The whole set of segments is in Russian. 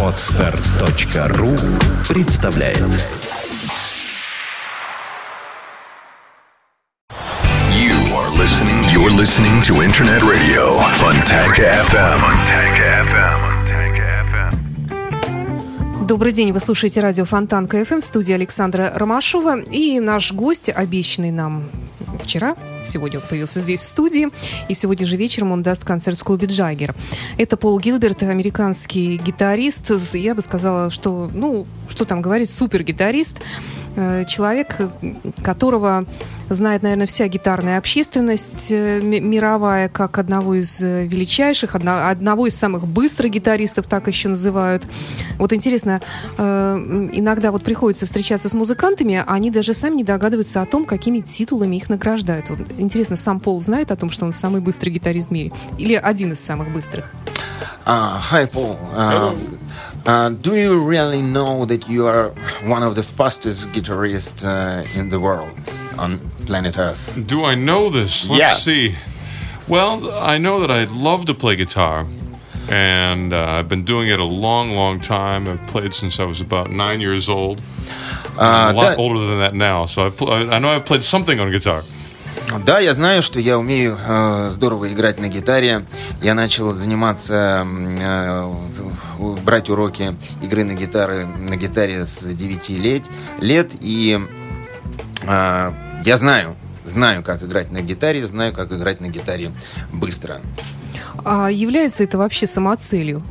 Отстар.ру представляет You are listening. You're listening to Internet Radio Funtank FM. Funtank FM. Добрый день, вы слушаете радио Фонтанка ФМ в студии Александра Ромашова. И наш гость, обещанный нам вчера, сегодня он появился здесь в студии, и сегодня же вечером он даст концерт в клубе Джаггер. Это Пол Гилберт, американский гитарист, я бы сказала, что, ну, что там говорить, супер гитарист, э, человек, которого знает, наверное, вся гитарная общественность э, мировая, как одного из э, величайших, одного из самых быстрых гитаристов, так еще называют. Вот интересно, иногда вот приходится встречаться с музыкантами, а они даже сами не догадываются о том, какими титулами их награждают. Вот интересно, сам Пол знает о том, что он самый быстрый гитарист в мире? Или один из самых быстрых? Uh, hi, Paul. Uh, uh, do you really know that you are one of the fastest guitarists uh, in the world on planet Earth? Do I know this? Let's Yeah. see. Well, I know that I love to play guitar, and uh, I've been doing it a long, long time. I've played since I was about nine years old. Uh, a lot да- older than that now, so I've pl- I know I've played something on guitar. Да, я знаю, что я умею э, здорово играть на гитаре. Я начал заниматься, э, брать уроки игры на, гитары, на гитаре с 9 лет, лет и э, я знаю, знаю, как играть на гитаре, знаю, как играть на гитаре быстро. А является это вообще самоцелью?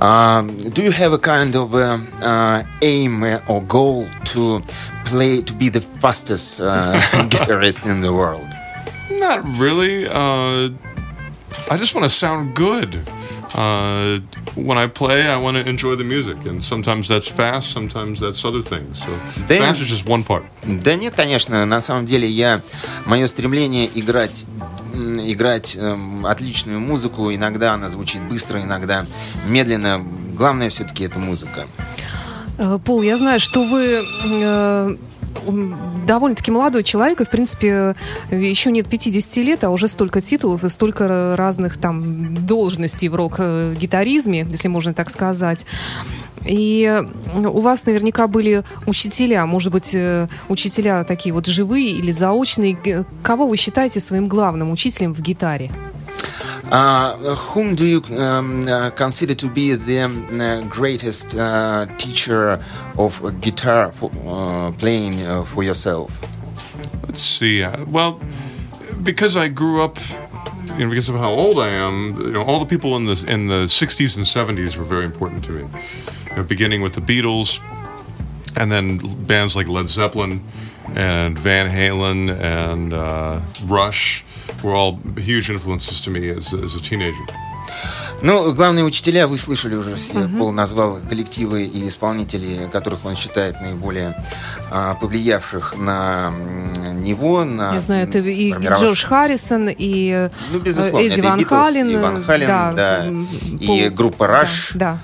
Uh, do you have a kind of uh, uh, aim or goal to play to be the fastest uh, guitarist in the world? Not really. Uh, I just want to sound good. When I play, I want to enjoy the music, and sometimes that's fast, sometimes that's other things. So Then- fast is just one part. Да нет, конечно, на самом деле я мое стремление играть играть эм, отличную музыку. Иногда она звучит быстро, иногда медленно. Главное все-таки это музыка. Э, Пол, я знаю, что вы э, довольно-таки молодой человек, и, в принципе, еще нет 50 лет, а уже столько титулов и столько разных там должностей в рок-гитаризме, если можно так сказать. И у вас наверняка были учителя, может быть, э, учителя такие вот живые или заочные. Кого вы считаете своим главным учителем в гитаре? Uh, whom do you um, uh, consider to be the uh, greatest uh, teacher of guitar for, uh, playing uh, for yourself? Let's see. Well, because I grew up, you know, because of how old I am, you know, all the people in the in the '60s and '70s were very important to me. You know, beginning with the Beatles, and then bands like Led Zeppelin and Van Halen and uh, Rush were all huge influences to me as, as a teenager. Ну, главные учителя вы слышали уже все. Пол назвал коллективы и исполнителей, которых он считает наиболее а, повлиявших на него, на Я знаю, это и Джордж Харрисон, и э, Ну, безусловно, Эдди Ван и Хален, да, м, и группа да, Rush. Да.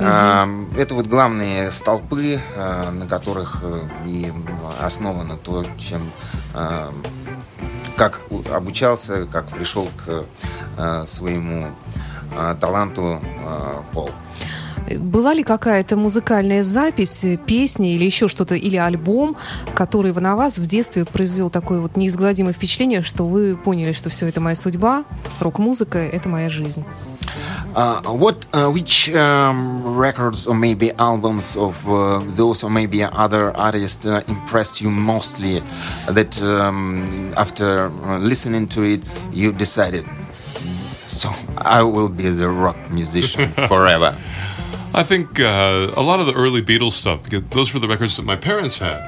А, Это вот главные столпы, а, на которых э, и основано то, чем а, как обучался, как пришел к а, своему таланту Пол. Была ли какая-то музыкальная запись, песня или еще что-то, или альбом, который на вас в детстве вот произвел такое вот неизгладимое впечатление, что вы поняли, что все это моя судьба, рок-музыка — это моя жизнь? Uh, what, uh, which um, records or maybe albums of uh, those or maybe other artists uh, impressed you mostly that um, after uh, listening to it you decided, so I will be the rock musician forever? I think uh, a lot of the early Beatles stuff because those were the records that my parents had.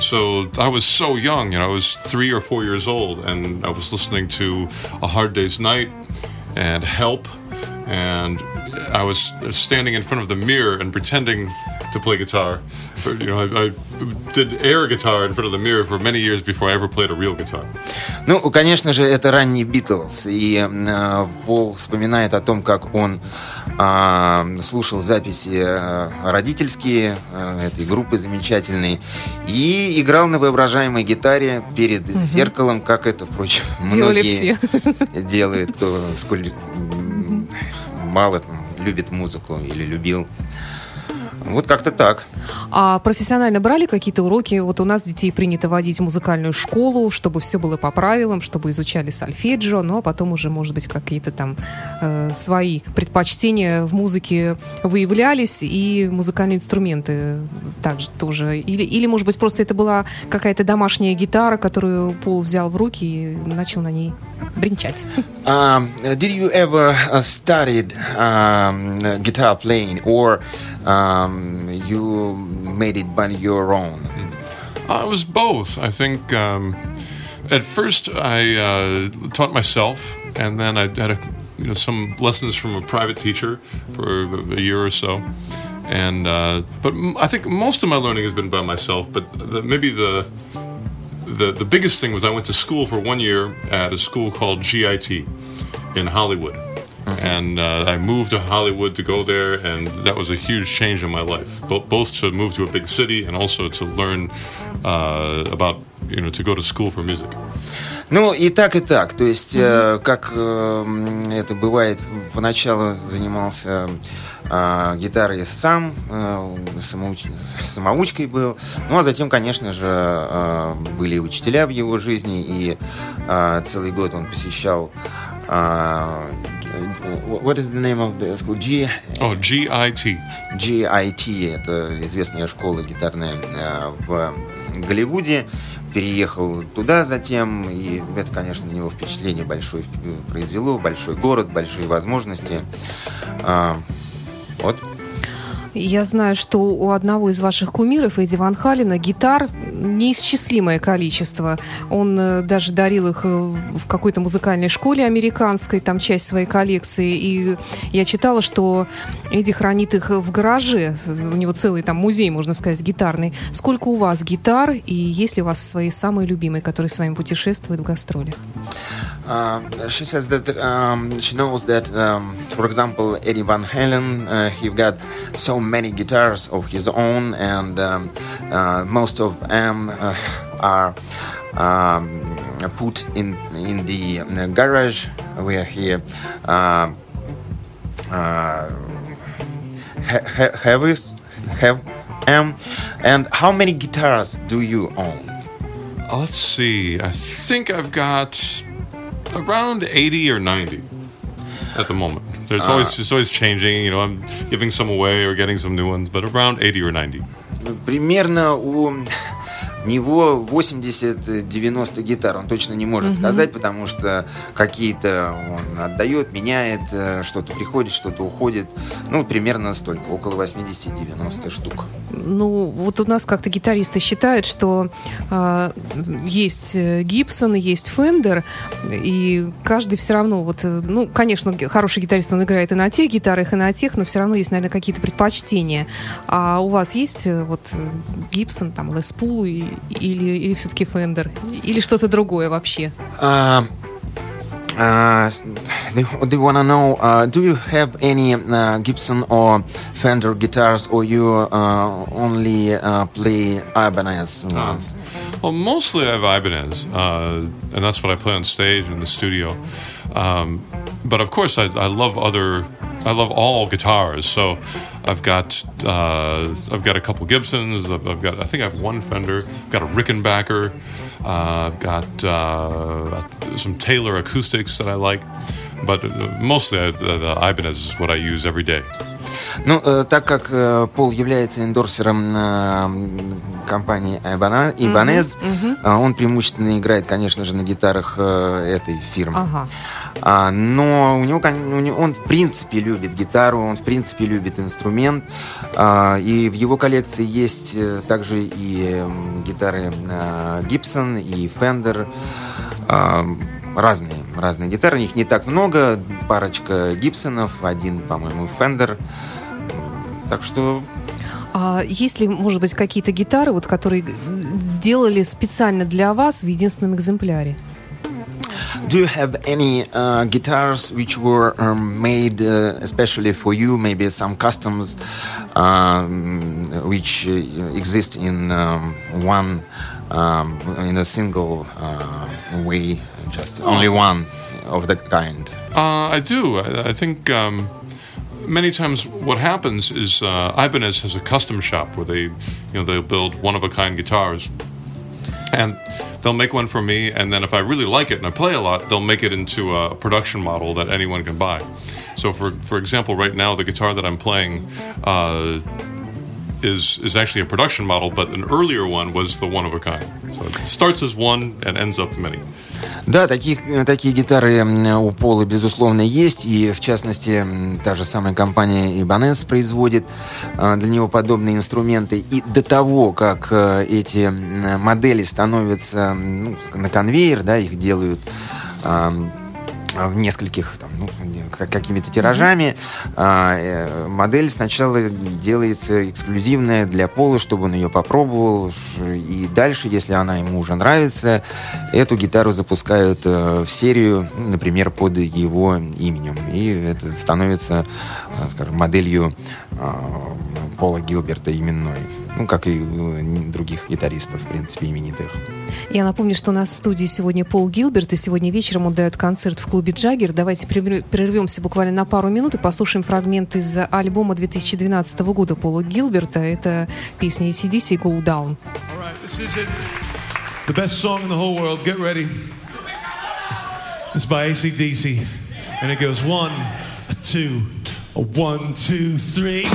So I was so young, you know, I was three or four years old, and I was listening to A Hard Day's Night and Help, and I was standing in front of the mirror and pretending to play guitar. You know, I, I did air guitar in front of the mirror for many years before I ever played a real guitar. Ну, конечно же, это ранний Битлз. И э, Пол вспоминает о том, как он а, слушал записи э, родительские э, этой группы замечательной и играл на воображаемой гитаре перед зеркалом, как это, впрочем, Делали многие делают, кто сколь м, мало любит музыку или любил. Вот как-то так. А профессионально брали какие-то уроки? Вот у нас детей принято водить в музыкальную школу, чтобы все было по правилам, чтобы изучали сольфеджио, ну а потом уже, может быть, какие-то там э, свои предпочтения в музыке выявлялись, и музыкальные инструменты также тоже. Или, или может быть, просто это была какая-то домашняя гитара, которую Пол взял в руки и начал на ней бренчать. Um, did you ever uh, studied um, guitar playing or um, you made it by your own? Uh, it was both. I think um, at first I uh, taught myself, and then I had a, you know, some lessons from a private teacher for a, year or so. And uh, but I think most of my learning has been by myself. But the, maybe the the the biggest thing was I went to school for one year at a school called GIT in Hollywood. And uh, I moved to Hollywood to go there, and that was a huge change in my life. Bo- both to move to a big city and also to learn uh, about, you know, to go to school for music. Ну, и так, и так. То есть, э, как э, это бывает, поначалу занимался э, гитарой сам, э, самоуч- самоучкой был. Ну, а затем, конечно же, э, были учителя в его жизни, и э, целый год он посещал э, What is the name of the school? G, Oh, GIT. GIT, это известная школа гитарная э, в Голливуде. Переехал туда затем, и это, конечно, на него впечатление большое произвело. Большой город, большие возможности. Вот. Я знаю, что у одного из ваших кумиров, Эдди Ван Халина, гитар неисчислимое количество. Он э, даже дарил их э, в какой-то музыкальной школе американской, там часть своей коллекции. И я читала, что Эдди хранит их в гараже. У него целый там музей, можно сказать, гитарный. Сколько у вас гитар и есть ли у вас свои самые любимые, которые с вами путешествуют в гастролях? Uh, she says that um, she knows that, um, for example, Eddie Van Halen, uh, he got so many guitars of his own, and um, uh, most of them uh, are um, put in in the uh, garage where he uh, ha- ha- have have. And how many guitars do you own? Let's see. I think I've got around 80 or 90 at the moment. There's always it's always changing. You know, I'm giving some away or getting some new ones, but around 80 or 90. Примерно у него 80-90 гитар. Он точно не может сказать, потому что какие-то он отдает, меняет, э, что-то приходит, что-то уходит. Ну, примерно столько, около 80-90 штук. Ну, вот у нас как-то гитаристы считают, что а, есть э, Гибсон, и есть Фендер, и каждый все равно, вот, э, ну, конечно, хороший гитарист, он играет и на тех гитарах, и на тех, но все равно есть, наверное, какие-то предпочтения. А у вас есть э, вот Гибсон, там, Лес Пул, и- или, или все-таки Фендер, или что-то другое вообще? Uh, uh, they, they want to know uh, do you have any uh, Gibson or Fender guitars or you uh, only uh, play Ibanez ones? Well, mostly I have Ibanez, uh, and that's what I play on stage in the studio. Um, but of course, I, I love other. I love all guitars. So I've got uh, I've got a couple Gibsons. I've, I've got I think I have one Fender. I've got a Rickenbacker. Uh, I've got uh, some Taylor acoustics that I like. But mostly the, the Ibanez is what I use every day. Ну, э, так как э, Пол является эндорсером э, компании Ibanez, Ibanez, э, он преимущественно играет, конечно же, на гитарах э, этой фирмы. Ага. А, но у него, у него- он в принципе любит гитару, он в принципе любит инструмент. А, и в его коллекции есть э, также и гитары э, Gibson, и Fender. Разные, разные гитары. Их не так много. Парочка Гибсонов, один, по-моему, Fender. Так что А есть ли, может быть, какие-то гитары, вот, которые сделали специально для вас в единственном экземпляре? Do you have any uh, guitars which were um, made uh, especially for you? Maybe some customs um, which uh, exist in um, one, um, in a single uh, way, just only one of the kind. Uh, I do. I, I think um, many times what happens is uh, Ibanez has a custom shop where they, you know, they'll build one of a kind guitars. And they'll make one for me, and then if I really like it and I play a lot, they'll make it into a production model that anyone can buy. So, for for example, right now the guitar that I'm playing uh, is is actually a production model, but an earlier one was the one of a kind. So it starts as one and ends up many. Да, таких, такие гитары у Пола, безусловно, есть. И, в частности, та же самая компания Ibanez производит а, для него подобные инструменты. И до того, как э, эти модели становятся ну, на конвейер, да, их делают в нескольких там, ну, какими-то тиражами. А, э, модель сначала делается эксклюзивная для Пола, чтобы он ее попробовал. И дальше, если она ему уже нравится, эту гитару запускают э, в серию, ну, например, под его именем. И это становится, э, скажем, моделью э, Пола Гилберта именной. Ну, как и у других гитаристов, в принципе, именитых. Я напомню, что у нас в студии сегодня Пол Гилберт, и сегодня вечером он дает концерт в клубе «Джаггер». Давайте прерв- прервемся буквально на пару минут и послушаем фрагмент из альбома 2012 года Пола Гилберта. Это песня ACDC «Go Down». The best song in the whole world. Get ready. It's by ACDC. And it goes one, a two, a one, two, three.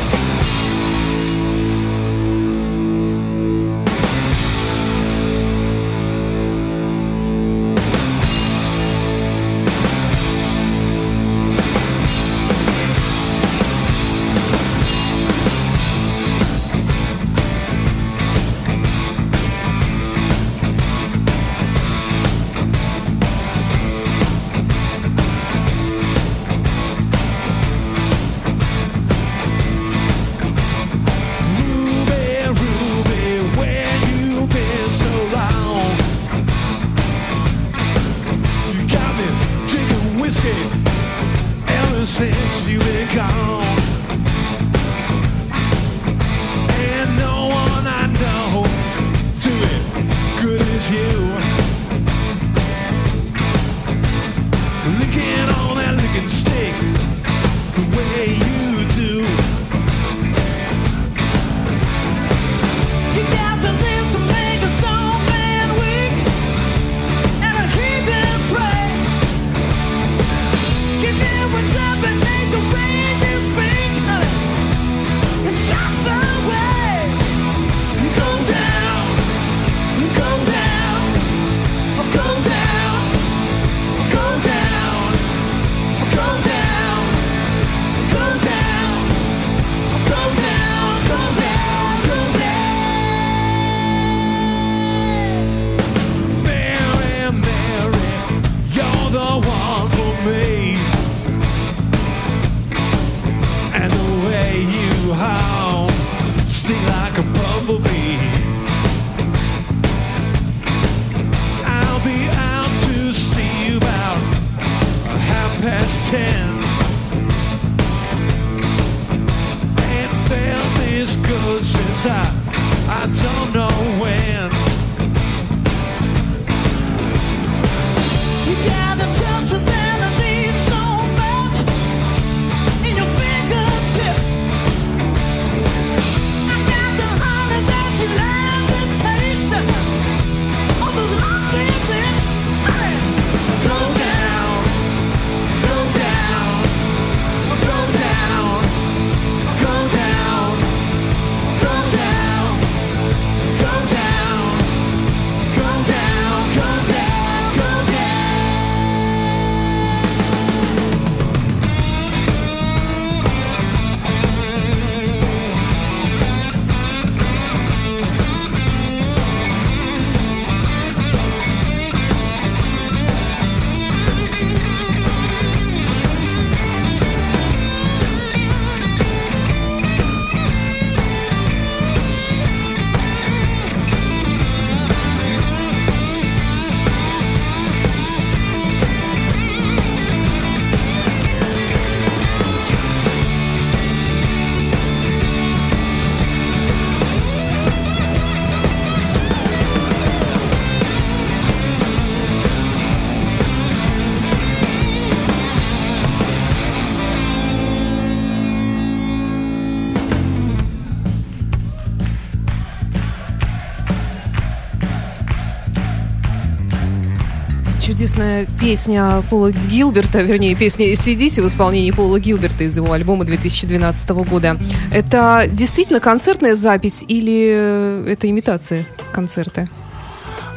Чудесная песня Пола Гилберта, вернее, песня ACDC в исполнении Пола Гилберта из его альбома 2012 года. Это действительно концертная запись или это имитация концерта?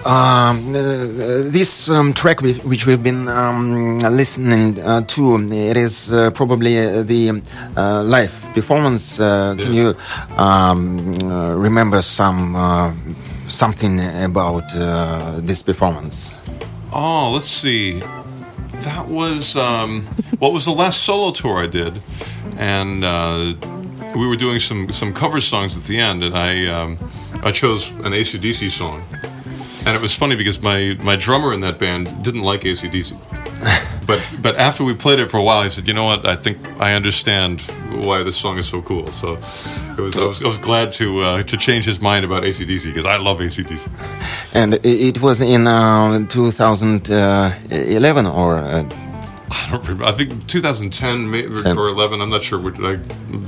Um, uh, this um, track whi- which we've been um, listening uh, to, it is uh, probably uh, the uh, live performance. Uh, Can you um, uh, remember some uh, something about uh, this performance? Oh, let's see. That was um, what was the last solo tour I did, and uh, we were doing some some cover songs at the end, and I um, I chose an ACDC song, and it was funny because my my drummer in that band didn't like ACDC. But but after we played it for a while, he said, "You know what? I think I understand why this song is so cool." So it was I was, I was glad to uh, to change his mind about ACDC because I love ACDC. And it was in uh, 2011 or uh, I don't remember. I think 2010 may- or, Ten. or 11. I'm not sure. What, I,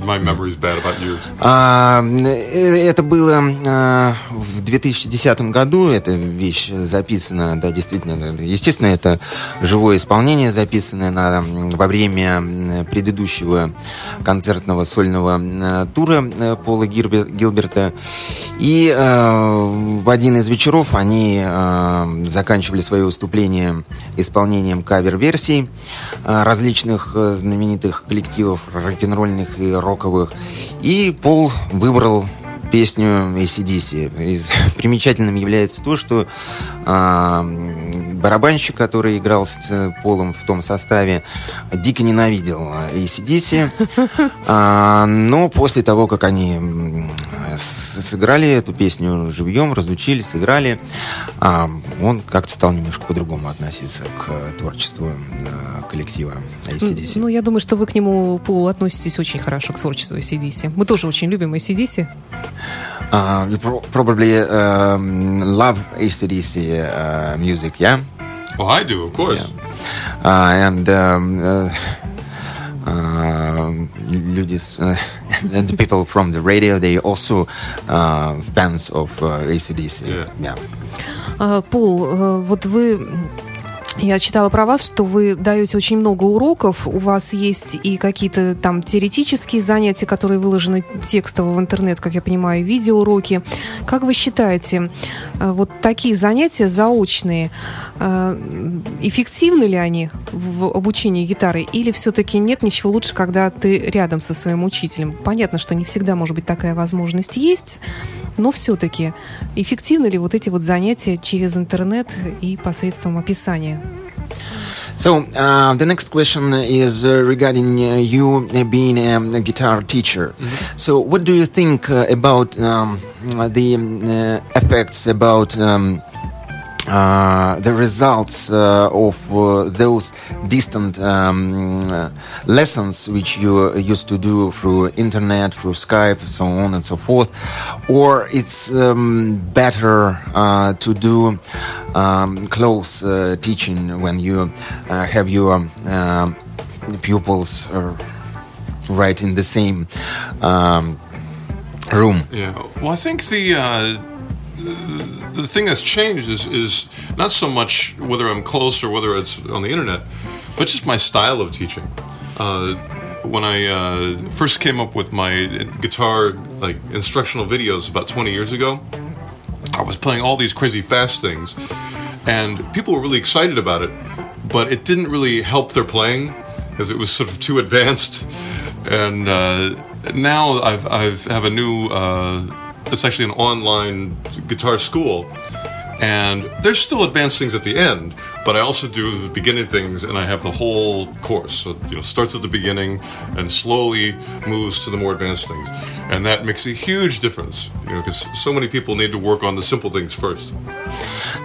my memory is bad about years. А, Это было а, в 2010 году, эта вещь записана, да, действительно, естественно, это живое исполнение, записанное на, во время предыдущего концертного сольного м, тура э, Пола Гирбе- Гилберта. И э, в один из вечеров они э, заканчивали свое выступление исполнением кавер-версий различных э, знаменитых коллективов рок-н-ролльных и роковых. И Пол выбрал песню ACDC. Примечательным является то, что а, барабанщик, который играл с э, Полом в том составе, дико ненавидел ACDC. А, но после того, как они сыграли эту песню живьем, разучили, сыграли, а, он как-то стал немножко по-другому относиться к э, творчеству э, коллектива ACDC. Ну, я думаю, что вы к нему, Пол, относитесь очень хорошо к творчеству ACDC. Мы тоже очень любим ACDC. Uh, you pro- probably um, love ACDC uh, music, yeah? Well, I do, of course. Uh, and um, uh, uh, люди, с- uh, and the people from the radio, they also uh, fans of uh, ACDC. Yeah. А, Пол, э, вот вы... Я читала про вас, что вы даете очень много уроков. У вас есть и какие-то там теоретические занятия, которые выложены текстово в интернет, как я понимаю, видеоуроки. Как вы считаете, э, вот такие занятия заочные, э, эффективны ли они в обучении гитары? Или все-таки нет ничего лучше, когда ты рядом со своим учителем? Понятно, что не всегда, может быть, такая возможность есть, но все-таки эффективны ли вот эти вот занятия через интернет и посредством описания? So uh, the next question is uh, regarding uh, you uh, being um, a guitar teacher. So what do you think uh, about um, the um, uh, effects about um, uh, the results uh, of uh, those distant um, uh, lessons which you used to do through internet, through Skype, so on and so forth, or it's um, better uh, to do um, close uh, teaching when you uh, have your um, pupils uh, right in the same um, room. Yeah. Well, I think the uh, the thing that's changed is is not so much whether I'm close or whether it's on the internet, but just my style of teaching. Uh, when I uh, first came up with my guitar like instructional videos about 20 years ago, I was playing all these crazy fast things, and people were really excited about it, but it didn't really help their playing because it was sort of too advanced. And uh, now I've I've have a new Uh, it's actually an online guitar school, and there's still advanced things at the end, but I also do the beginning things, and I have the whole course. So you know, starts at the beginning and slowly moves to the more advanced things, and that makes a huge difference. You know, because so many people need to work on the simple things first.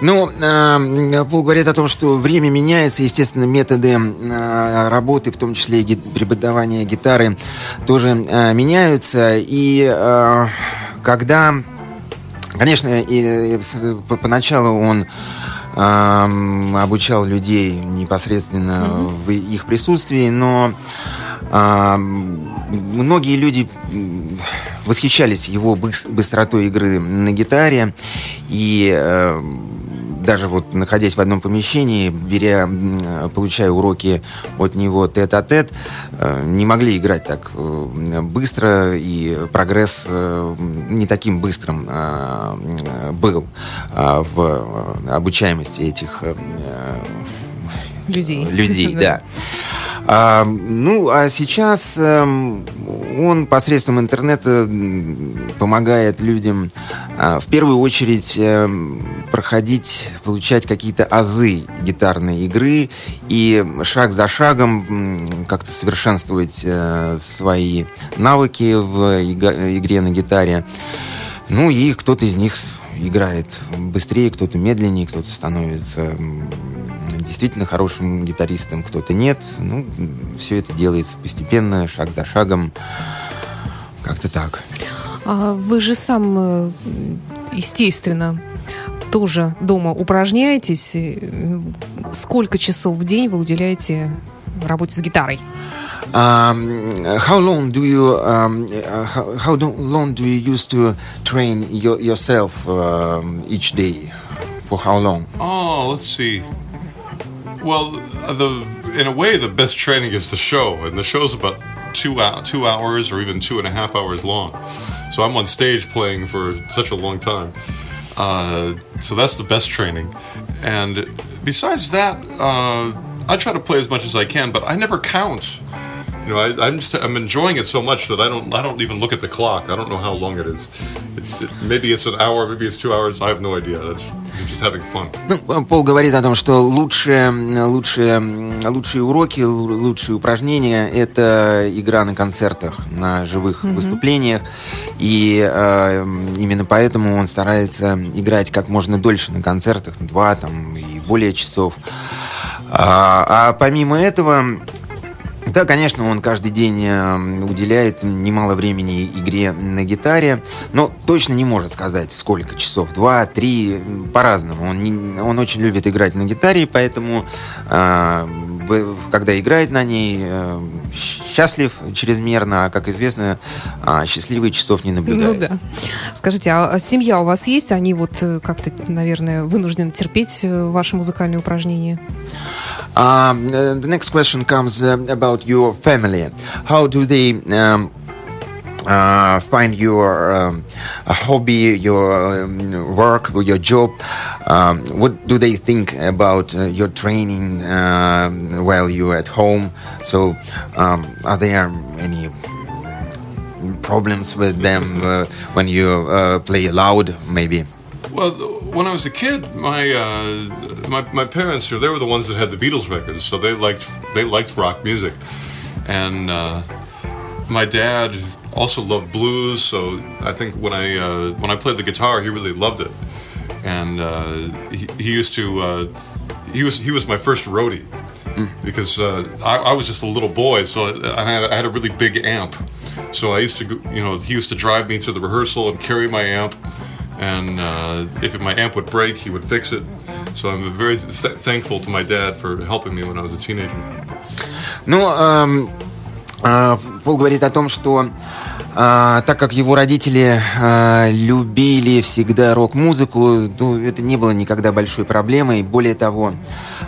Ну, э, Пол говорит о том, что время меняется, естественно, методы э, работы, в том числе и ги- преподавания гитары, тоже э, меняются. И э, когда, конечно, и, по- поначалу он эм, обучал людей непосредственно в их присутствии, но эм, многие люди восхищались его быс- быстротой игры на гитаре и э, даже вот находясь в одном помещении, беря, м, получая уроки от него тет-а-тет, э, не могли играть так э, быстро, и прогресс э, не таким быстрым э, э, был э, в э, обучаемости этих э, Людей. людей, да. А, ну, а сейчас эм, он посредством интернета помогает людям а, в первую очередь эм, проходить, получать какие-то азы гитарной игры и шаг за шагом как-то совершенствовать э, свои навыки в игре на гитаре. Ну и кто-то из них играет быстрее, кто-то медленнее, кто-то становится действительно хорошим гитаристом, кто-то нет. Ну, все это делается постепенно, шаг за шагом. Как-то так. А вы же сам, э, естественно, тоже дома упражняетесь. Сколько часов в день вы уделяете работе с гитарой? Um, how long do you um, how, how long do you used to train your, yourself um, each day? For how long? Oh, let's see. Well, the in a way, the best training is the show, and the show's about two hou- two hours or even two and a half hours long. So I'm on stage playing for such a long time. Uh, so that's the best training. And besides that, uh, I try to play as much as I can, but I never count. You know, I, I'm just I'm enjoying it so much that I don't I don't even look at the clock. I don't know how long it is. It, it, maybe it's an hour, maybe it's two hours. I have no idea. That's Having fun. Ну, Пол говорит о том, что лучшие, лучшие, лучшие уроки, лу- лучшие упражнения – это игра на концертах, на живых выступлениях. И э, именно поэтому он старается играть как можно дольше на концертах, на два там, и более часов. А, а помимо этого, да, конечно, он каждый день э, уделяет немало времени игре на гитаре, но точно не может сказать, сколько часов. Два, три, по-разному. Он, не- он очень любит играть на гитаре, поэтому, э, когда играет на ней, э, счастлив чрезмерно, а, как известно, а, счастливый часов не наблюдает. Ну да. Скажите, а а семья у вас есть? Они вот э, как-то, наверное, вынуждены терпеть э, ваши музыкальные упражнения? Um, the next question comes about your family. How do they um, uh, find your um, hobby, your um, work, your job? Um, what do they think about uh, your training um while you're at home? So, um, are there any problems with them uh, when you uh, play loud, maybe? Well, when I was a kid, my uh, my my parents, they were the ones that had the Beatles records, so they liked they liked rock music, and uh, my dad also loved blues. So I think when I uh, when I played the guitar, he really loved it, and uh, he, he used to uh, he was he was my first roadie because uh, I, I was just a little boy, so I had, I had a really big amp. So I used to, go, you know, he used to drive me to the rehearsal and carry my amp, and uh, if my amp would break, he would fix it. So I'm very th- thankful to my dad for helping me when I was a teenager. Ну, эм, э, Пол говорит о том, что э, так как его родители э, любили всегда рок-музыку, ну, это не было никогда большой проблемой. Более того,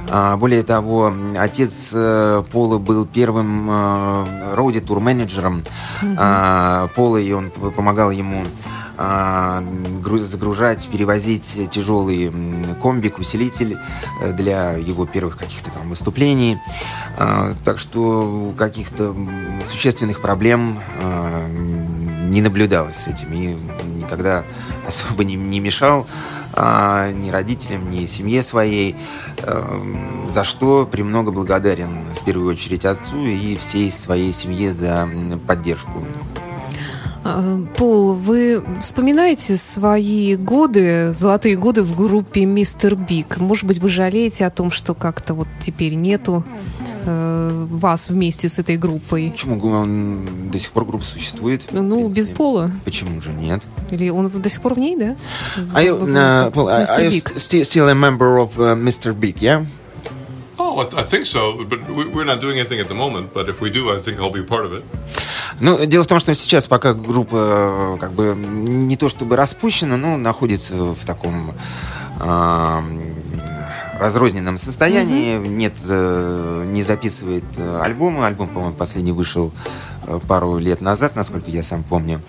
э, более того, отец э, Пола был первым э, роуди-тур-менеджером э, Пола, и он помогал ему а, загружать, перевозить тяжелый комбик, усилитель э, для его первых каких-то там выступлений. А, Так что каких-то существенных проблем а, не наблюдалось с этим. И никогда особо не, не мешал а, ни родителям, ни семье своей, эм, за что премного благодарен в первую очередь отцу и всей своей семье за поддержку. А, Пол, вы вспоминаете свои годы, золотые годы в группе Мистер Биг? Может быть, вы жалеете о том, что как-то вот теперь нету э, вас вместе с этой группой? Почему он до сих пор группа существует? Ну, без пола. Почему же нет? Или он до сих пор в ней, да? Are you, uh, Paul, are, Mr. are you still a member of uh, Mr. Big, yeah? Oh, I, th- I think so, but we- we're not doing anything at the moment. But if we do, I think I'll be part of it. Ну, дело в том, что сейчас пока группа э, как бы не то чтобы распущена, но находится в таком а, разрозненном состоянии, нет, э, не записывает э, альбомы. Альбом, по-моему, последний вышел э, пару лет назад, насколько я сам помню.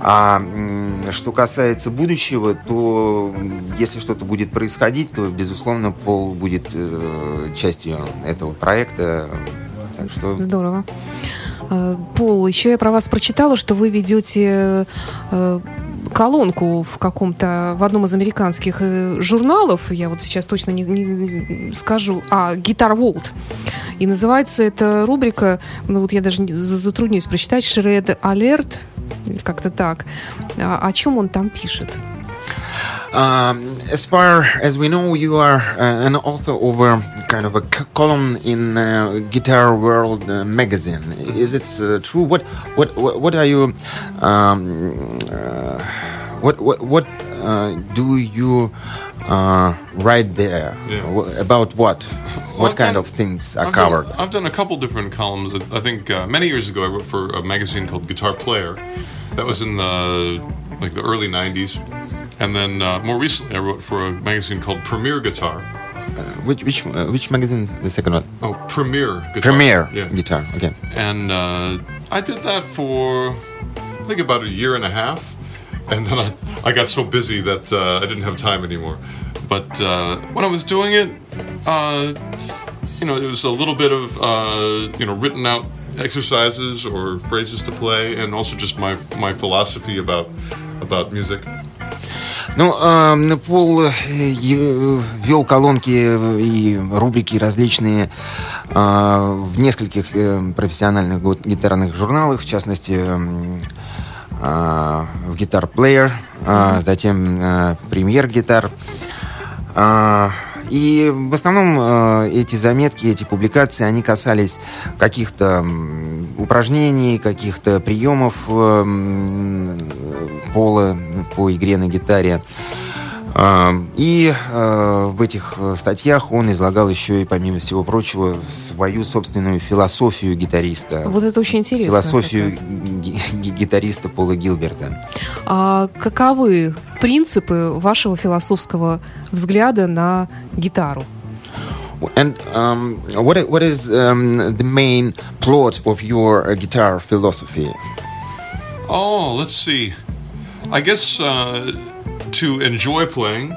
А что касается будущего, то если что-то будет происходить, то, безусловно, Пол будет частью этого проекта. Так что Здорово. Пол, еще я про вас прочитала, что вы ведете колонку в каком-то, в одном из американских э, журналов, я вот сейчас точно не, не скажу, а Guitar World. И называется эта рубрика, ну вот я даже затруднюсь прочитать, Shred Alert, как-то так. А, о чем он там пишет? Um, as far as we know, you are uh, an author over kind of a c- column in uh, Guitar World uh, magazine. Is it uh, true? What what what, what are you? Um, uh, what what what uh, do you uh, write there? Yeah. About what? What I've kind done- of things are I've covered? Done, I've done a couple different columns. I think uh, many years ago I wrote for a magazine called Guitar Player. That was in the like the early '90s, and then uh, more recently I wrote for a magazine called Premier Guitar. which which uh, which magazine? The second one. Oh, Premier Guitar. Premiere Yeah. guitar. Okay. and uh, I did that for I think about a year and a half, and then I, I got so busy that uh, I didn't have time anymore. But uh, when I was doing it, uh, you know, it was a little bit of uh, you know written out exercises or phrases to play, and also just my my philosophy about about music. Ну, э, Пол э, е- вел колонки и рубрики различные э, в нескольких э, профессиональных гитарных журналах, в частности, м, э, в Guitar Player, э, затем э, Премьер Гитар. А, И в основном э, эти заметки, эти публикации, они касались каких-то упражнений, каких-то приемов э, м, пола по игре на гитаре. А, И э, в этих э, статьях он излагал еще и, помимо всего прочего, свою собственную философию гитариста. Вот это очень интересно. Философию гитариста Пола Гилберта. А каковы принципы вашего философского взгляда на гитару? And um, what i- what is um, the main plot of your uh, guitar philosophy? Oh, let's see. I guess uh, to enjoy playing,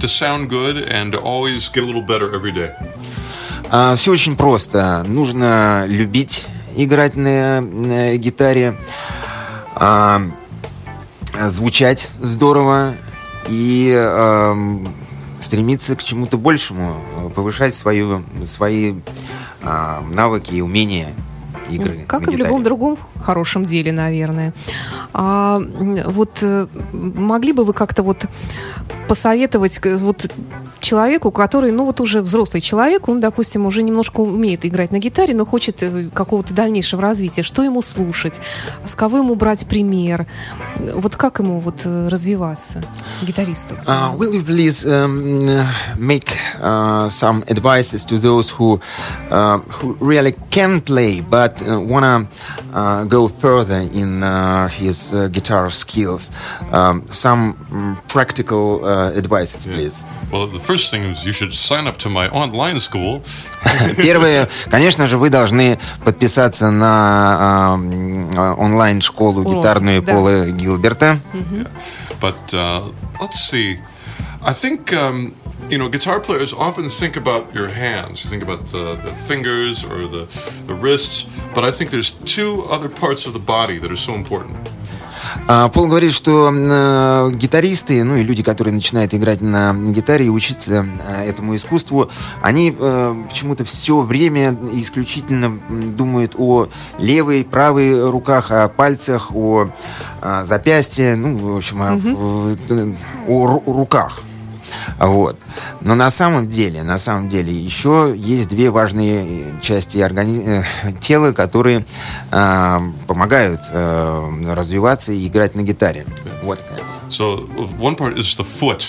to sound good, and to always get a little better every day. все очень просто. Нужно любить играть на, на гитаре, а, звучать здорово и ам, стремиться к чему-то большему, повышать свою, свои а, навыки и умения игры. Как на и в любом другом хорошем деле, наверное. А вот э, могли бы вы как-то вот посоветовать вот человеку, который, ну вот уже взрослый человек, он, допустим, уже немножко умеет играть на гитаре, но хочет э, какого-то дальнейшего развития, что ему слушать, с кого ему брать пример, вот как ему вот э, развиваться, гитаристу? Uh, will you please um, make uh, some advices to those who uh, who really can play but wanna uh, go further in uh, his uh, guitar skills? Um, some mm, practical uh, advices, please. Well, the first thing is you should sign up to my online school. Первое, конечно же, вы должны подписаться на а, м, а, онлайн-школу Урок, гитарную да. Пола Гилберта. But uh, let's see. I think um, you know guitar players often think about your hands. You think about the, the fingers or the the wrists. But I think there's two other parts of the body that are so important. А, Пол говорит, что э, гитаристы, ну и люди, которые начинают играть на гитаре и учиться э, этому искусству, они э, почему-то все время исключительно думают о левой, правой руках, о пальцах, о э, запястье, ну, в общем, о, в- э, о ру- руках. Вот. Но на самом деле, на самом деле, еще есть две важные части органи- э, тела, которые э, помогают э, развиваться и играть на гитаре. Вот. So one part is the foot.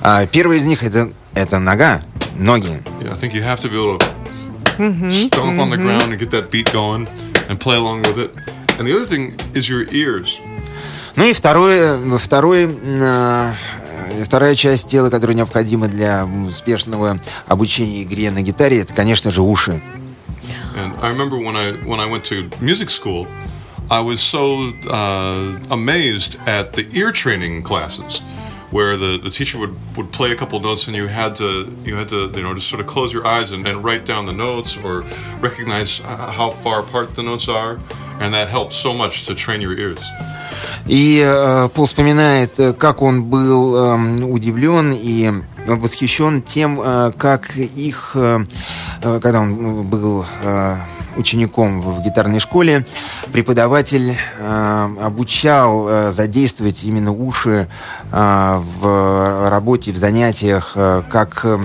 А, первый из них это, это нога, ноги. Yeah, I think you have to be able to stomp on the ground and get that beat going and play along with it. And the other thing is your ears. Ну и второе, второй э, вторая часть тела, которая необходима для успешного обучения игре на гитаре, это, конечно же, уши. And I remember when I when I went to music school, I was so uh, amazed at the ear training classes, where the, the teacher would, would play a couple notes and you had to you had to you know just sort of close your eyes and, and write down the notes or recognize how far apart the notes are, and that helped so much to train your ears. И э, Пол вспоминает, э, как он был эм, удивлен и восхищен тем, э, как их, э, э, когда он был э, учеником в гитарной школе, преподаватель э, обучал э, задействовать именно уши э, в работе, в занятиях, э, как э,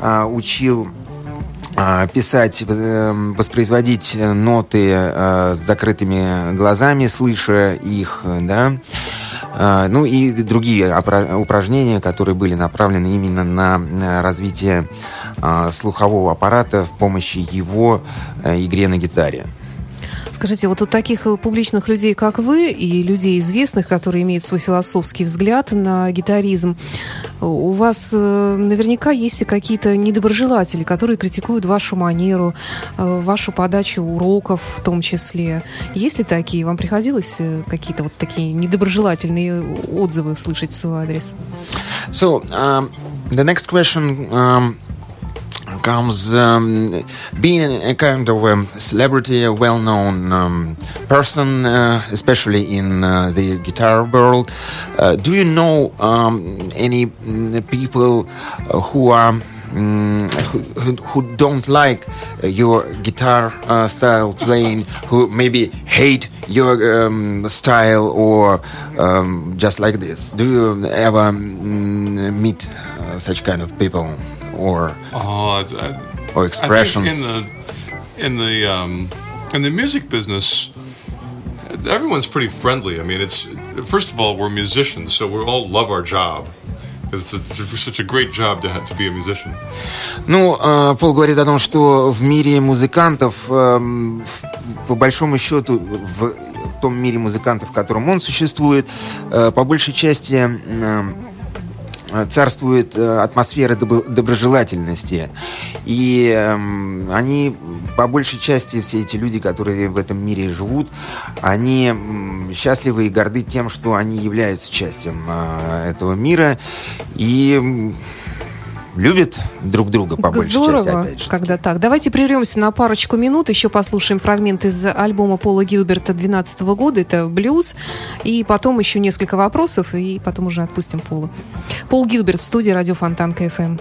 э, учил писать, э, воспроизводить ноты э, с закрытыми глазами, слыша их, да, А, ну и другие упражнения, которые были направлены именно на развитие а, слухового аппарата в помощи его э, игре на гитаре. Скажите, вот у таких э, публичных людей, как вы, и людей известных, которые имеют свой философский взгляд на гитаризм, у вас э, наверняка есть и какие-то недоброжелатели, которые критикуют вашу манеру, э, вашу подачу уроков в том числе. Есть ли такие? Вам приходилось какие-то вот такие недоброжелательные отзывы слышать в свой адрес? So, um, the next question um, comes um, being a kind of a celebrity, a well known um, person, uh, especially in uh, the guitar world. Uh, do you know um, any mm, people uh, who are mm, who, who, who don't like uh, your guitar uh, style playing, who maybe hate your um, style or um, just like this? Do you ever mm, meet uh, such kind of people or Oh, I, I, or I expressions? think in the in the um, in the music business, everyone's pretty friendly. I mean, it's first of all we're musicians, so we all love our job. It's, a, it's such a great job to have, to be a musician. Ну, э, Пол говорит о том, что в мире музыкантов, эм, в- по большому счету, в том мире музыкантов, в котором он существует, э, по большей части эм, э, царствует э, атмосфера добро- доброжелательности. И эм, они, по большей части, все эти люди, которые в этом мире живут, они счастливы и горды тем, что они являются частью э, этого мира. И любят друг друга по большей Здорово, части, опять же. когда так. Давайте прервемся на парочку минут, еще послушаем фрагмент из альбома Пола Гилберта 2012 года, это блюз, и потом еще несколько вопросов, и потом уже отпустим Пола. Пол Гилберт в студии радио Фонтан КФМ.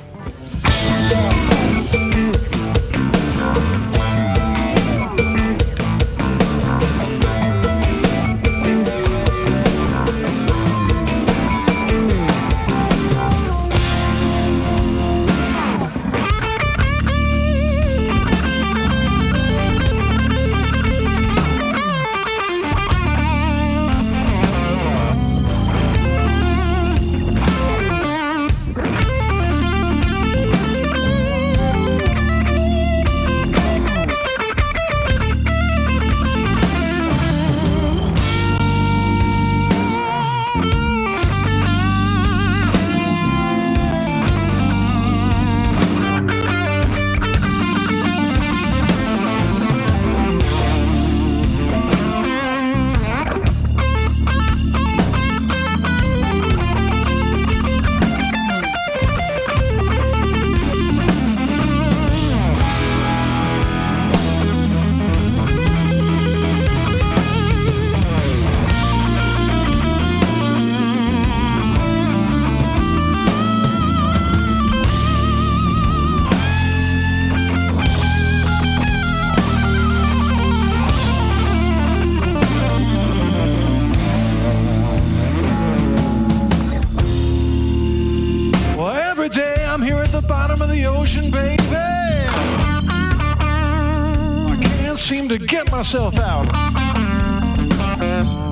Myself out.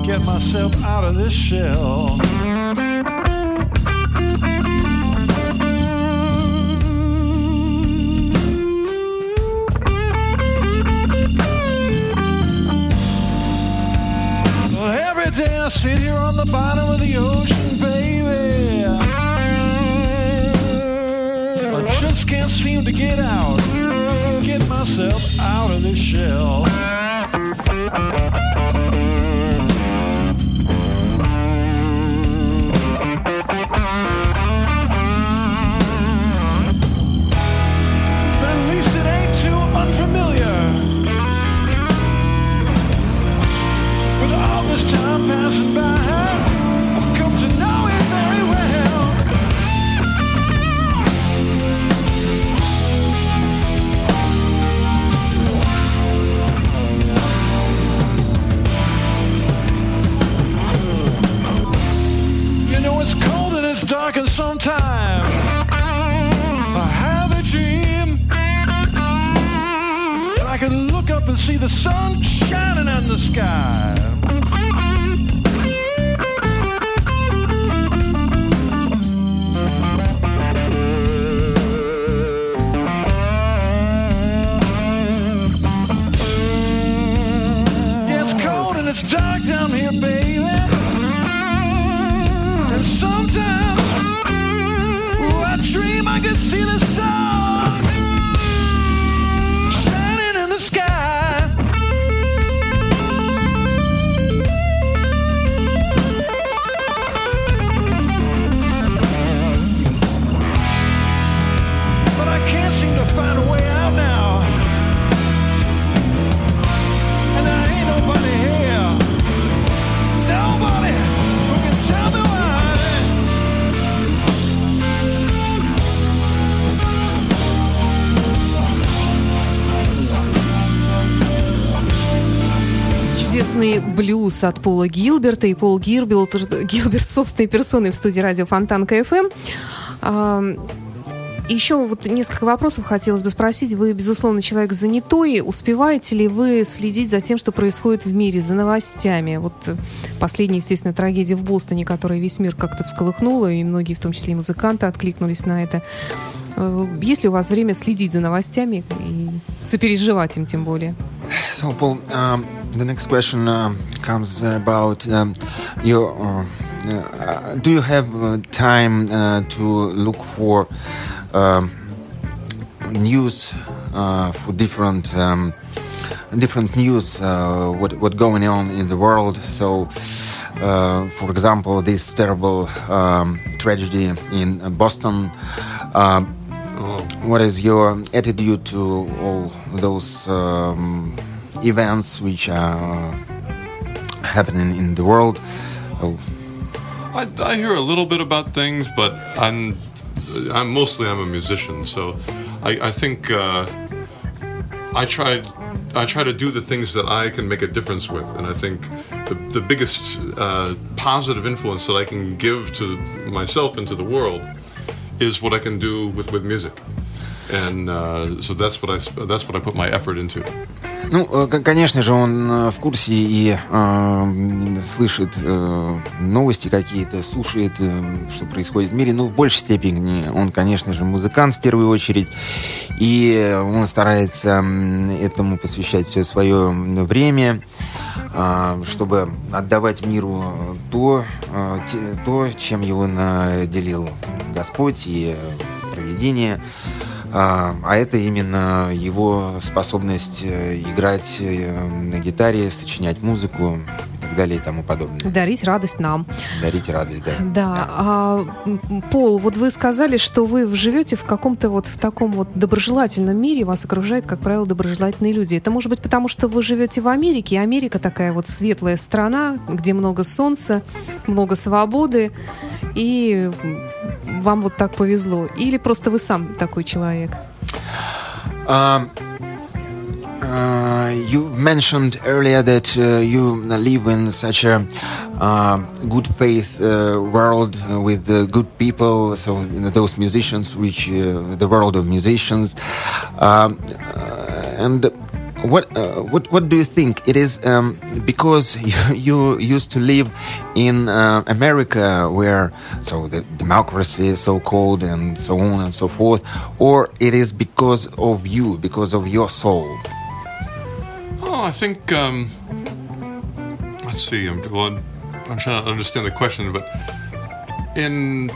Get myself out of this shell. Well, every day I sit here on the bottom of the ocean, baby. I just can't seem to get out, get myself out of this shell. See the sun shining in the sky. Блюз от Пола Гилберта и Пол Гилберт, Гилберт собственной персоной в студии радио Фонтанка FM. Еще вот несколько вопросов хотелось бы спросить. Вы, безусловно, человек занятой. Успеваете ли вы следить за тем, что происходит в мире, за новостями? Вот последняя, естественно, трагедия в Бостоне, которая весь мир как-то всколыхнула, и многие, в том числе и музыканты, откликнулись на это. Э, Есть ли у вас время следить за новостями и сопереживать им тем более? The next question uh, comes about um, your. Uh, uh, do you have uh, time uh, to look for um, news uh, for different um, different news? What what going on in the world? So. For example, this terrible um, tragedy in Boston. Um, what is your attitude to all those um, events which are happening in the world? Oh, I, I hear a little bit about things, but I'm, I'm mostly I'm a musician, so I, I think uh, I try I try to do the things that I can make a difference with, and I think the, the biggest uh, positive influence that I can give to myself and to the world is what I can do with, with music, and uh, so that's what I that's what I put my effort into. Ну, э, кон- конечно же, он э, в курсе и э, слышит э, новости какие-то, слушает, э, что происходит в мире. Ну, в большей степени он, конечно же, музыкант в первую очередь. И он старается этому посвящать все свое время, а, чтобы отдавать миру то, э, то, чем его наделил Господь и э, провидение. А, а это именно его способность э, играть э, на гитаре, сочинять музыку так далее и тому подобное. Дарить радость нам. Дарить радость, да. Да, а, м, Пол, вот вы сказали, что вы живете в каком-то вот в таком вот доброжелательном мире, вас окружают, как правило, доброжелательные люди. Это может быть потому, что вы живете в Америке, и Америка такая вот светлая страна, где много солнца, много свободы, и вам вот так повезло. Или просто вы сам такой человек? Um, uh, you mentioned earlier that uh, you live in such a uh, good faith uh, world uh, with uh, good people, so those musicians, which uh, the world of musicians, um, uh, and what uh, what what do you think? It is um, because you, you used to live in uh, America, where so the democracy is so cold and so on and so forth, or it is because of you, because of your soul. Oh, I think. Um, let's see. I'm, well, I'm trying to understand the question, but in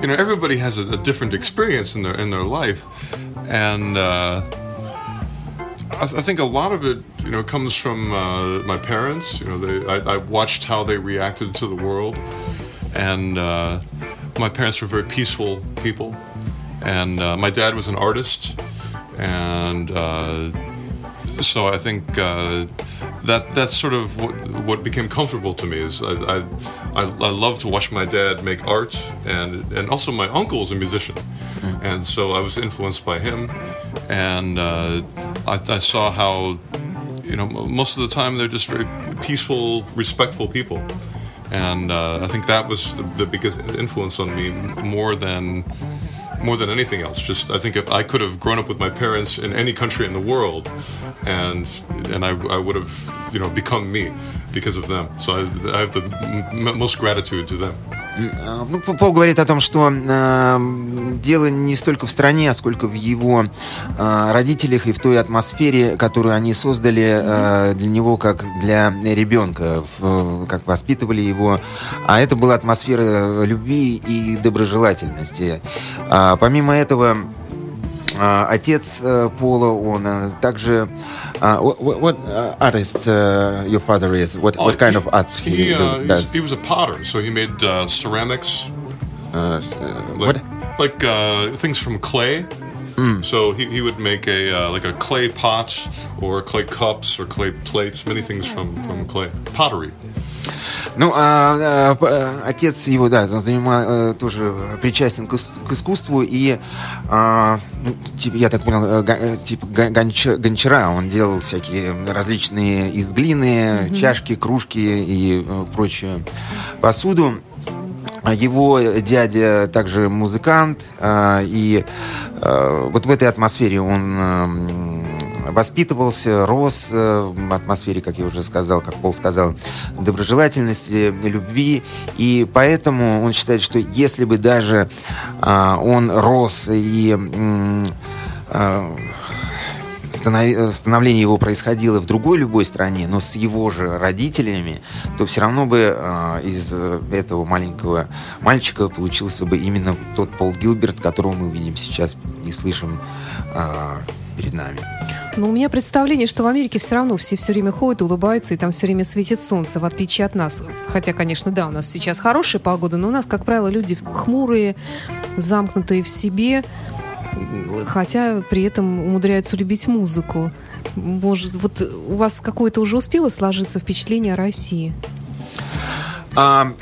you know, everybody has a, a different experience in their in their life, and uh, I, I think a lot of it, you know, comes from uh, my parents. You know, they I, I watched how they reacted to the world, and uh, my parents were very peaceful people, and uh, my dad was an artist, and uh, so I think uh, that that's sort of what, what became comfortable to me is I, I, I, I love to watch my dad make art and and also my uncle is a musician. And so I was influenced by him. And uh, I, I saw how you know most of the time they're just very peaceful respectful people. And uh, I think that was the, the biggest influence on me more than more than anything else. Just I think if I could have grown up with my parents in any country in the world, and and I, I would have you know become me because of them. So I, I have the most gratitude to them. Ну, Пол говорит о том, что э, дело не столько в стране, а сколько в его э, родителях и в той атмосфере, которую они создали э, для него как для ребенка, в- как воспитывали его. А это была атмосфера любви и доброжелательности. А, помимо этого, отец э, Пола, он э, также... а, what, what- what, uh, artist uh, your father is? What, what kind of arts he, he, uh, does? he, does? was, he was a potter, so he made uh, ceramics, Uh, like, what? like uh, things from clay. So he, he would make a uh, like a clay pot or clay cups or clay plates, many things from, from clay pottery. Ну, а, а, а, отец его, да, он занима- э, тоже причастен к, к искусству и, а, ну, типа, я так понял, э, га- э, типа гонча- гончара. Он делал всякие различные из глины, чашки, кружки и э, прочую посуду. Его дядя также музыкант, а, и вот в этой атмосфере он м, воспитывался, рос э, в атмосфере, как я уже сказал, как Пол сказал, доброжелательности, любви, и поэтому он считает, что если бы даже а, он рос и а, становление его происходило в другой любой стране, но с его же родителями, то все равно бы э, из э, этого маленького мальчика получился бы именно тот Пол Гилберт, которого мы видим сейчас и слышим перед нами. Но у меня представление, что в Америке все равно все все время ходят, улыбаются, и там все время светит солнце, в отличие от нас. Хотя, конечно, да, у нас сейчас хорошая погода, но у нас, как правило, люди хмурые, замкнутые в себе, хотя при этом умудряются любить музыку. Может, вот у вас какое-то уже успело сложиться впечатление о России? Um,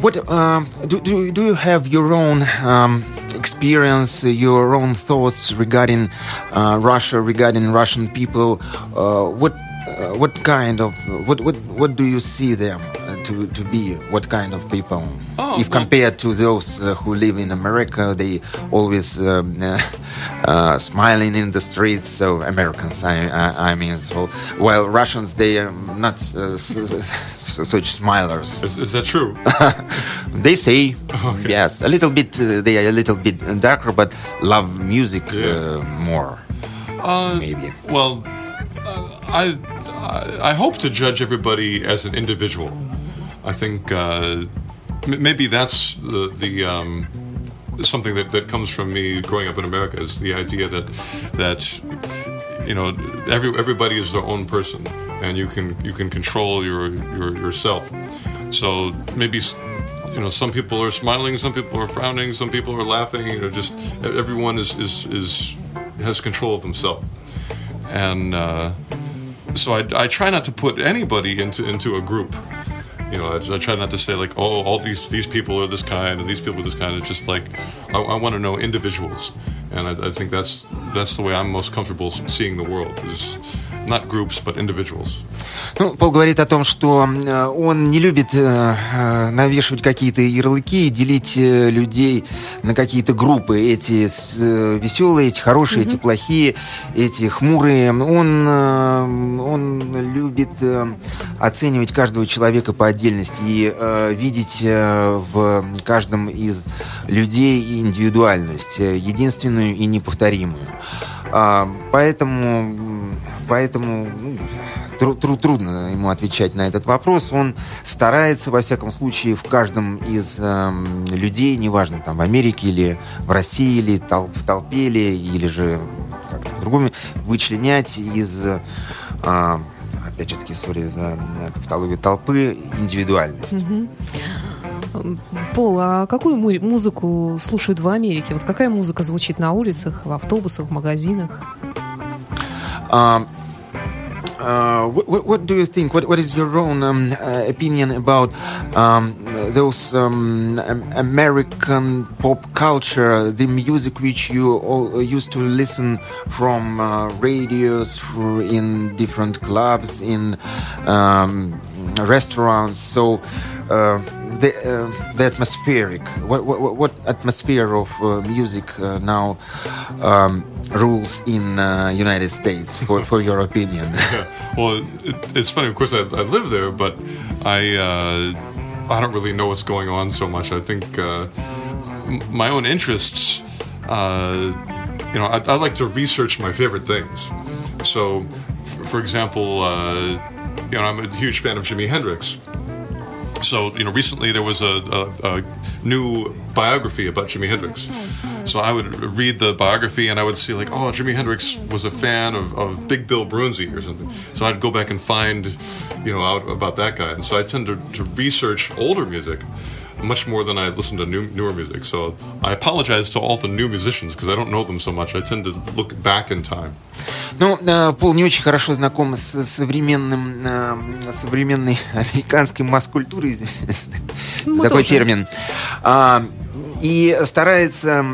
what um, do, do do you have your own um, experience, your own thoughts regarding uh, Russia, regarding Russian people? Uh, what uh, what kind of what what what do you see them uh, to to be? What kind of people? Oh, if compared to those uh, who live in America, they always um, uh, uh, smiling in the streets. So Americans, I, I, I mean, so while Russians, they are not uh, such smilers. Is, is that true? They say yes, a little bit. Uh, they are a little bit darker, but love music uh, more. Uh, Maybe. Well, uh, I I hope to judge everybody as an individual. I think uh, maybe that's the the um, something that, that comes from me growing up in America is the idea that that you know every everybody is their own person and you can you can control your your yourself. So maybe. You know, some people are smiling, some people are frowning, some people are laughing. You know, just everyone is is, is has control of themselves and uh, so I, I try not to put anybody into into a group. You know, I, I try not to say like, oh, all these these people are this kind and these people are this kind. It's just like I, I want to know individuals, and I, I think that's that's the way I'm most comfortable seeing the world is not groups but individuals. Ну, Пол говорит о том, что э, он не любит э, э, навешивать какие-то ярлыки и делить людей на какие-то группы. Эти веселые, эти хорошие, эти плохие, эти хмурые. Он, он любит оценивать каждого человека по отдельности и видеть в каждом из людей индивидуальность, единственную и неповторимую. А, Поэтому, поэтому ну, тру- тру- трудно ему отвечать на этот вопрос. Он старается, во всяком случае, в каждом из эм, людей, неважно, там, в Америке или в России, или тол- в толпе, или, или же как-то по-другому, вычленять из, э, опять же таки, сори за эту тавтологию, толпы индивидуальность. Пол, а какую му- музыку слушают в Америке? Вот какая музыка звучит на улицах, в автобусах, в магазинах? Um, uh, what, what do you think? What, what is your own um, uh, opinion about um, those um, American pop culture, the music which you all used to listen from uh, radios in different clubs, in um, restaurants? So. The, uh, the atmospheric what, what, what atmosphere of uh, music uh, now um, rules in uh, United States for, for your opinion Well, it, it's funny. Of course, I, I live there, but I uh, I don't really know what's going on so much. I think uh, my own interests. You know, I, I like to research my favorite things. So, for example, you know, I'm a huge fan of Jimi Hendrix. So, you know, recently there was a, a, a new biography about Jimi Hendrix. Oh, so I would read the biography and I would see, like, oh, Jimi Hendrix was a fan of, of Big Bill Brunsey or something. So I'd go back and find, you know, out about that guy. And so I tend to, to research older music much more than I listen to new, newer music. So I apologize to all the new musicians because I don't know them so much. I tend to look back in time. Ну, э, Пол не очень хорошо знаком с современным, э, современной американской масс-культурой, извините, Мы такой тоже. термин. И старается,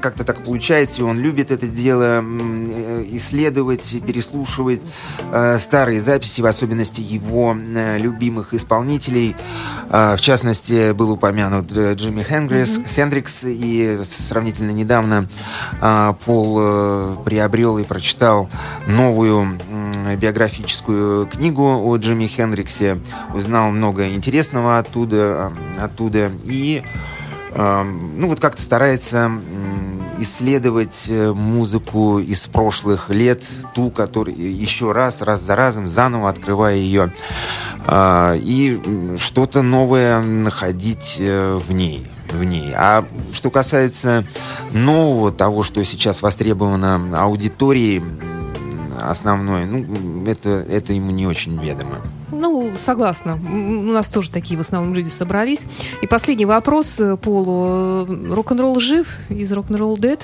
как-то так получается, и он любит это дело, э, исследовать, переслушивать э, старые записи, в особенности его любимых исполнителей. А, В частности, был упомянут э, Джимми Хендрикс, Хендрикс, и сравнительно недавно а, Пол приобрел и прочитал новую биографическую книгу о Джимми Хендриксе, узнал много интересного оттуда, оттуда. И ну вот как-то старается исследовать э, музыку из прошлых лет, ту, которую еще раз, раз за разом, заново открывая ее, а, и что-то новое находить э, в ней. В ней. А что касается нового, того, что сейчас востребовано аудиторией основной, ну, это, это ему не очень ведомо. Ну, согласна. У нас тоже такие в основном люди собрались. И последний вопрос э, Полу. Рок-н-ролл жив? Из рок-н-ролл dead?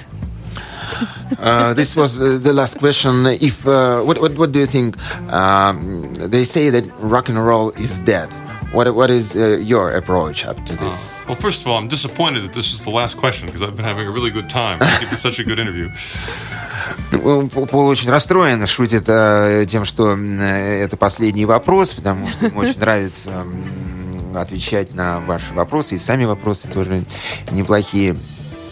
Uh, this was uh, the last question. If uh, what, what what do you think? Um, they say that rock and roll is dead. What what is uh, your approach up to this? Well, first of all, I'm disappointed that this is the last question because I've been having a really good time. Thank you for such a good interview. Пол очень расстроен, шутит э, тем, что это последний вопрос, потому что ему очень нравится отвечать на ваши вопросы, и сами вопросы тоже неплохие.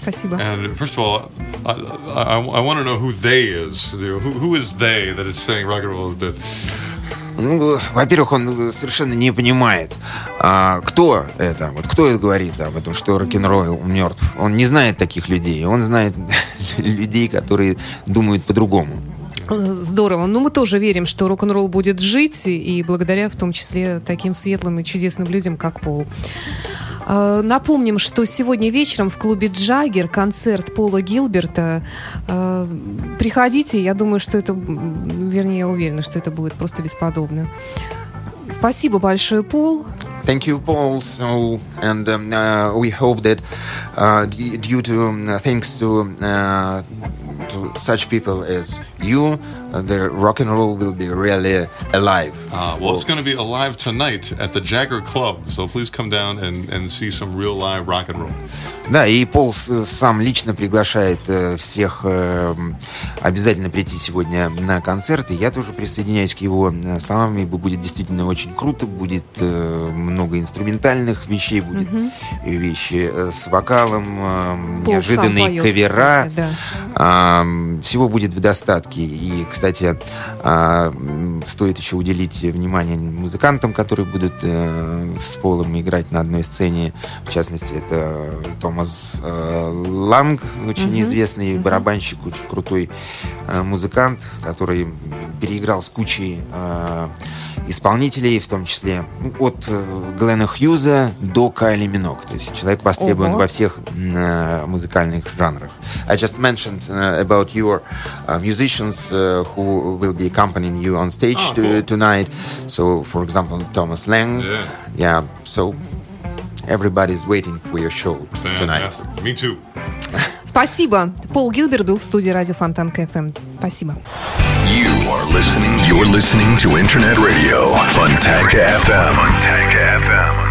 Спасибо. And first of all, I, I, I want to know who they is. Who, who is they that is saying rock and roll is dead? Ну, во-первых, он совершенно не понимает, а, кто это, вот кто это говорит об этом, что рок-н-ролл мертв. Он не знает таких людей, он знает людей, которые думают по-другому. Здорово. Ну, мы тоже верим, что рок-н-ролл будет жить, и благодаря в том числе таким светлым и чудесным людям, как Пол. Э, Напомним, что сегодня вечером в клубе «Джаггер» концерт Пола Гилберта. Э, Приходите, я думаю, что это, вернее, я уверена, что это будет просто бесподобно. Спасибо большое, Пол. Thank you, Paul. So, and um, uh, we hope that uh, due to um, uh, thanks to uh, to such people as you, uh, the rock and roll will be really alive. Uh, well, it's going to be alive tonight at the Jagger Club. So please come down and, and see some real live rock and roll. Да, и Пол сам лично приглашает э, всех э, обязательно прийти сегодня на концерт. И я тоже присоединяюсь к его э, словам. Ибо будет действительно очень круто. Будет много инструментальных вещей, будет и вещи с вокалом, э, Пол неожиданные поет, кавера. кстати, да. Всего будет в достатке. И, кстати, а, стоит еще уделить внимание музыкантам, которые будут э, с Полом играть на одной сцене. В частности, это Томас э, Ланг, очень известный барабанщик, очень крутой э, музыкант, который переиграл с кучей исполнителей, в том числе ну, от Глена Хьюза до Кайли Минок. То есть человек востребован Ого. во всех м, э, музыкальных жанрах. I just mentioned uh, about your uh, musicians uh, who will be accompanying you on stage Oh, to- cool. tonight. So, for example, Thomas Lang. Yeah. Yeah. So everybody's waiting for your show tonight. Fantastic. Me too. Спасибо. Пол Гилберт был в студии радио Фонтанка ФМ. Спасибо. You are listening. You're listening to Internet Radio, Funtanka FM. Funtanka FM.